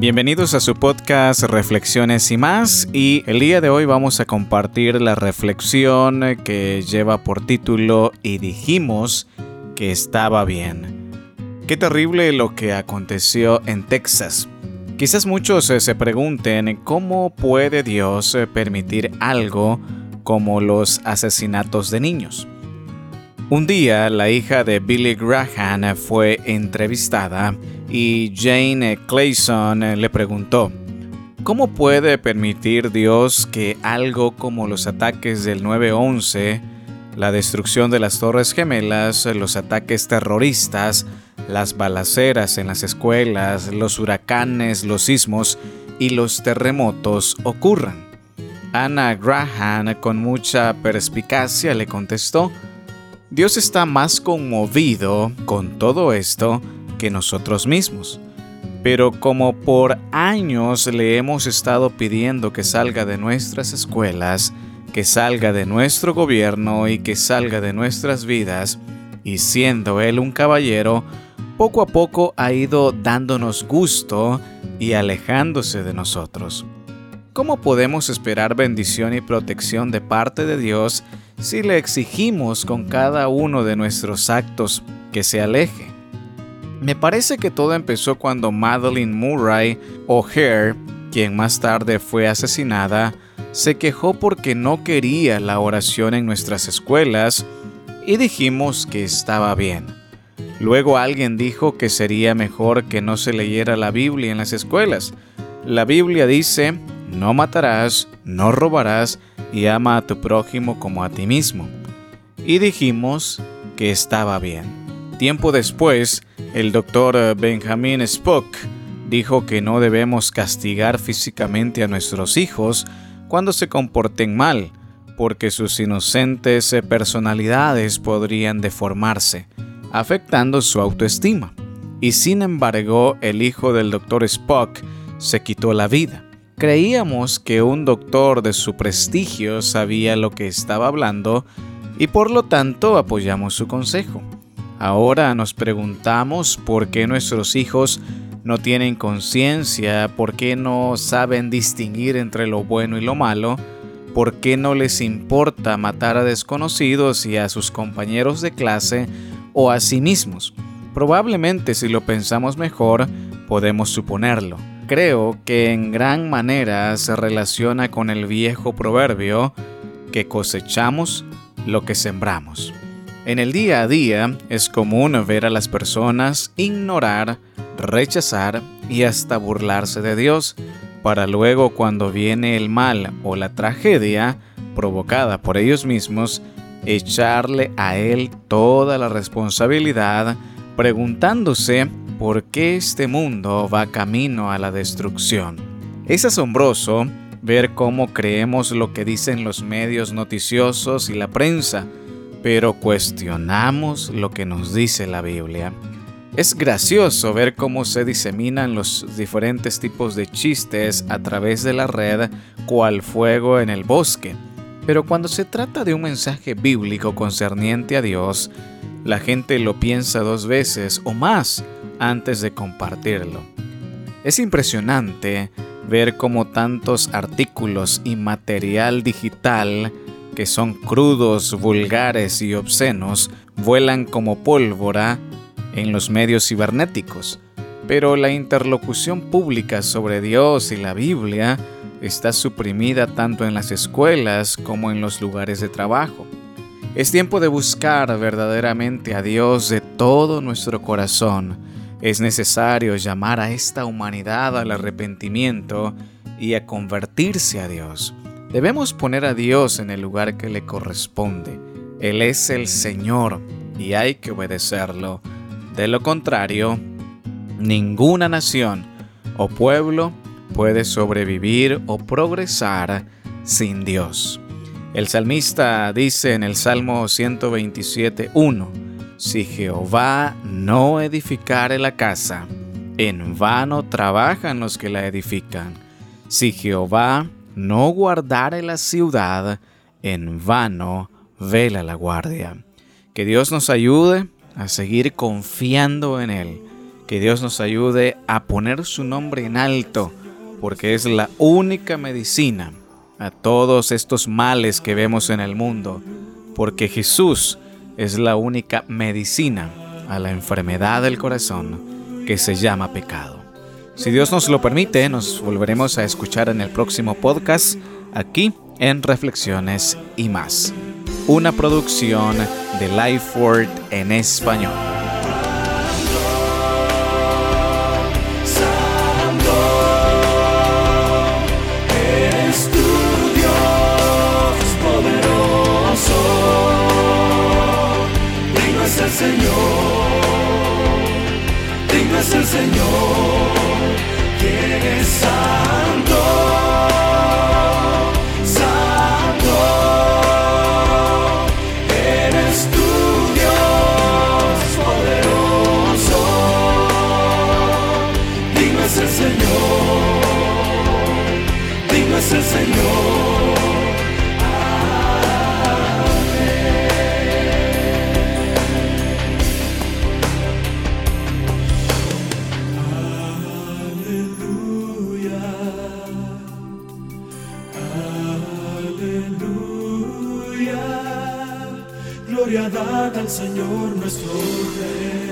Bienvenidos a su podcast Reflexiones y más y el día de hoy vamos a compartir la reflexión que lleva por título Y dijimos que estaba bien. Qué terrible lo que aconteció en Texas. Quizás muchos se pregunten cómo puede Dios permitir algo como los asesinatos de niños. Un día la hija de Billy Graham fue entrevistada y Jane Clayson le preguntó, ¿cómo puede permitir Dios que algo como los ataques del 9-11, la destrucción de las Torres Gemelas, los ataques terroristas, las balaceras en las escuelas, los huracanes, los sismos y los terremotos ocurran? Anna Graham con mucha perspicacia le contestó, Dios está más conmovido con todo esto que nosotros mismos. Pero como por años le hemos estado pidiendo que salga de nuestras escuelas, que salga de nuestro gobierno y que salga de nuestras vidas, y siendo Él un caballero, poco a poco ha ido dándonos gusto y alejándose de nosotros. ¿Cómo podemos esperar bendición y protección de parte de Dios si le exigimos con cada uno de nuestros actos que se aleje? Me parece que todo empezó cuando Madeline Murray O'Hare, quien más tarde fue asesinada, se quejó porque no quería la oración en nuestras escuelas y dijimos que estaba bien. Luego alguien dijo que sería mejor que no se leyera la Biblia en las escuelas. La Biblia dice no matarás, no robarás y ama a tu prójimo como a ti mismo. Y dijimos que estaba bien. Tiempo después, el doctor Benjamin Spock dijo que no debemos castigar físicamente a nuestros hijos cuando se comporten mal, porque sus inocentes personalidades podrían deformarse, afectando su autoestima. Y sin embargo, el hijo del doctor Spock se quitó la vida. Creíamos que un doctor de su prestigio sabía lo que estaba hablando y por lo tanto apoyamos su consejo. Ahora nos preguntamos por qué nuestros hijos no tienen conciencia, por qué no saben distinguir entre lo bueno y lo malo, por qué no les importa matar a desconocidos y a sus compañeros de clase o a sí mismos. Probablemente si lo pensamos mejor, podemos suponerlo creo que en gran manera se relaciona con el viejo proverbio que cosechamos lo que sembramos. En el día a día es común ver a las personas ignorar, rechazar y hasta burlarse de Dios, para luego cuando viene el mal o la tragedia provocada por ellos mismos, echarle a Él toda la responsabilidad, preguntándose por qué este mundo va camino a la destrucción. Es asombroso ver cómo creemos lo que dicen los medios noticiosos y la prensa, pero cuestionamos lo que nos dice la Biblia. Es gracioso ver cómo se diseminan los diferentes tipos de chistes a través de la red cual fuego en el bosque. Pero cuando se trata de un mensaje bíblico concerniente a Dios, la gente lo piensa dos veces o más antes de compartirlo. Es impresionante ver cómo tantos artículos y material digital que son crudos, vulgares y obscenos vuelan como pólvora en los medios cibernéticos. Pero la interlocución pública sobre Dios y la Biblia está suprimida tanto en las escuelas como en los lugares de trabajo. Es tiempo de buscar verdaderamente a Dios de todo nuestro corazón es necesario llamar a esta humanidad al arrepentimiento y a convertirse a Dios. Debemos poner a Dios en el lugar que le corresponde. Él es el Señor y hay que obedecerlo. De lo contrario, ninguna nación o pueblo puede sobrevivir o progresar sin Dios. El salmista dice en el Salmo 127.1, si Jehová no edificare la casa, en vano trabajan los que la edifican. Si Jehová no guardare la ciudad, en vano vela la guardia. Que Dios nos ayude a seguir confiando en Él, Que Dios nos ayude a poner su nombre en alto, porque es la única medicina a todos estos males que vemos en el mundo, porque Jesús es la única medicina a la enfermedad del corazón que se llama pecado. Si Dios nos lo permite, nos volveremos a escuchar en el próximo podcast aquí en Reflexiones y más, una producción de Lifeword en español. Señor, quien es santo, santo, eres tu Dios poderoso, digno es el Señor, digno es el Señor. Gloria dada al Señor nuestro Rey.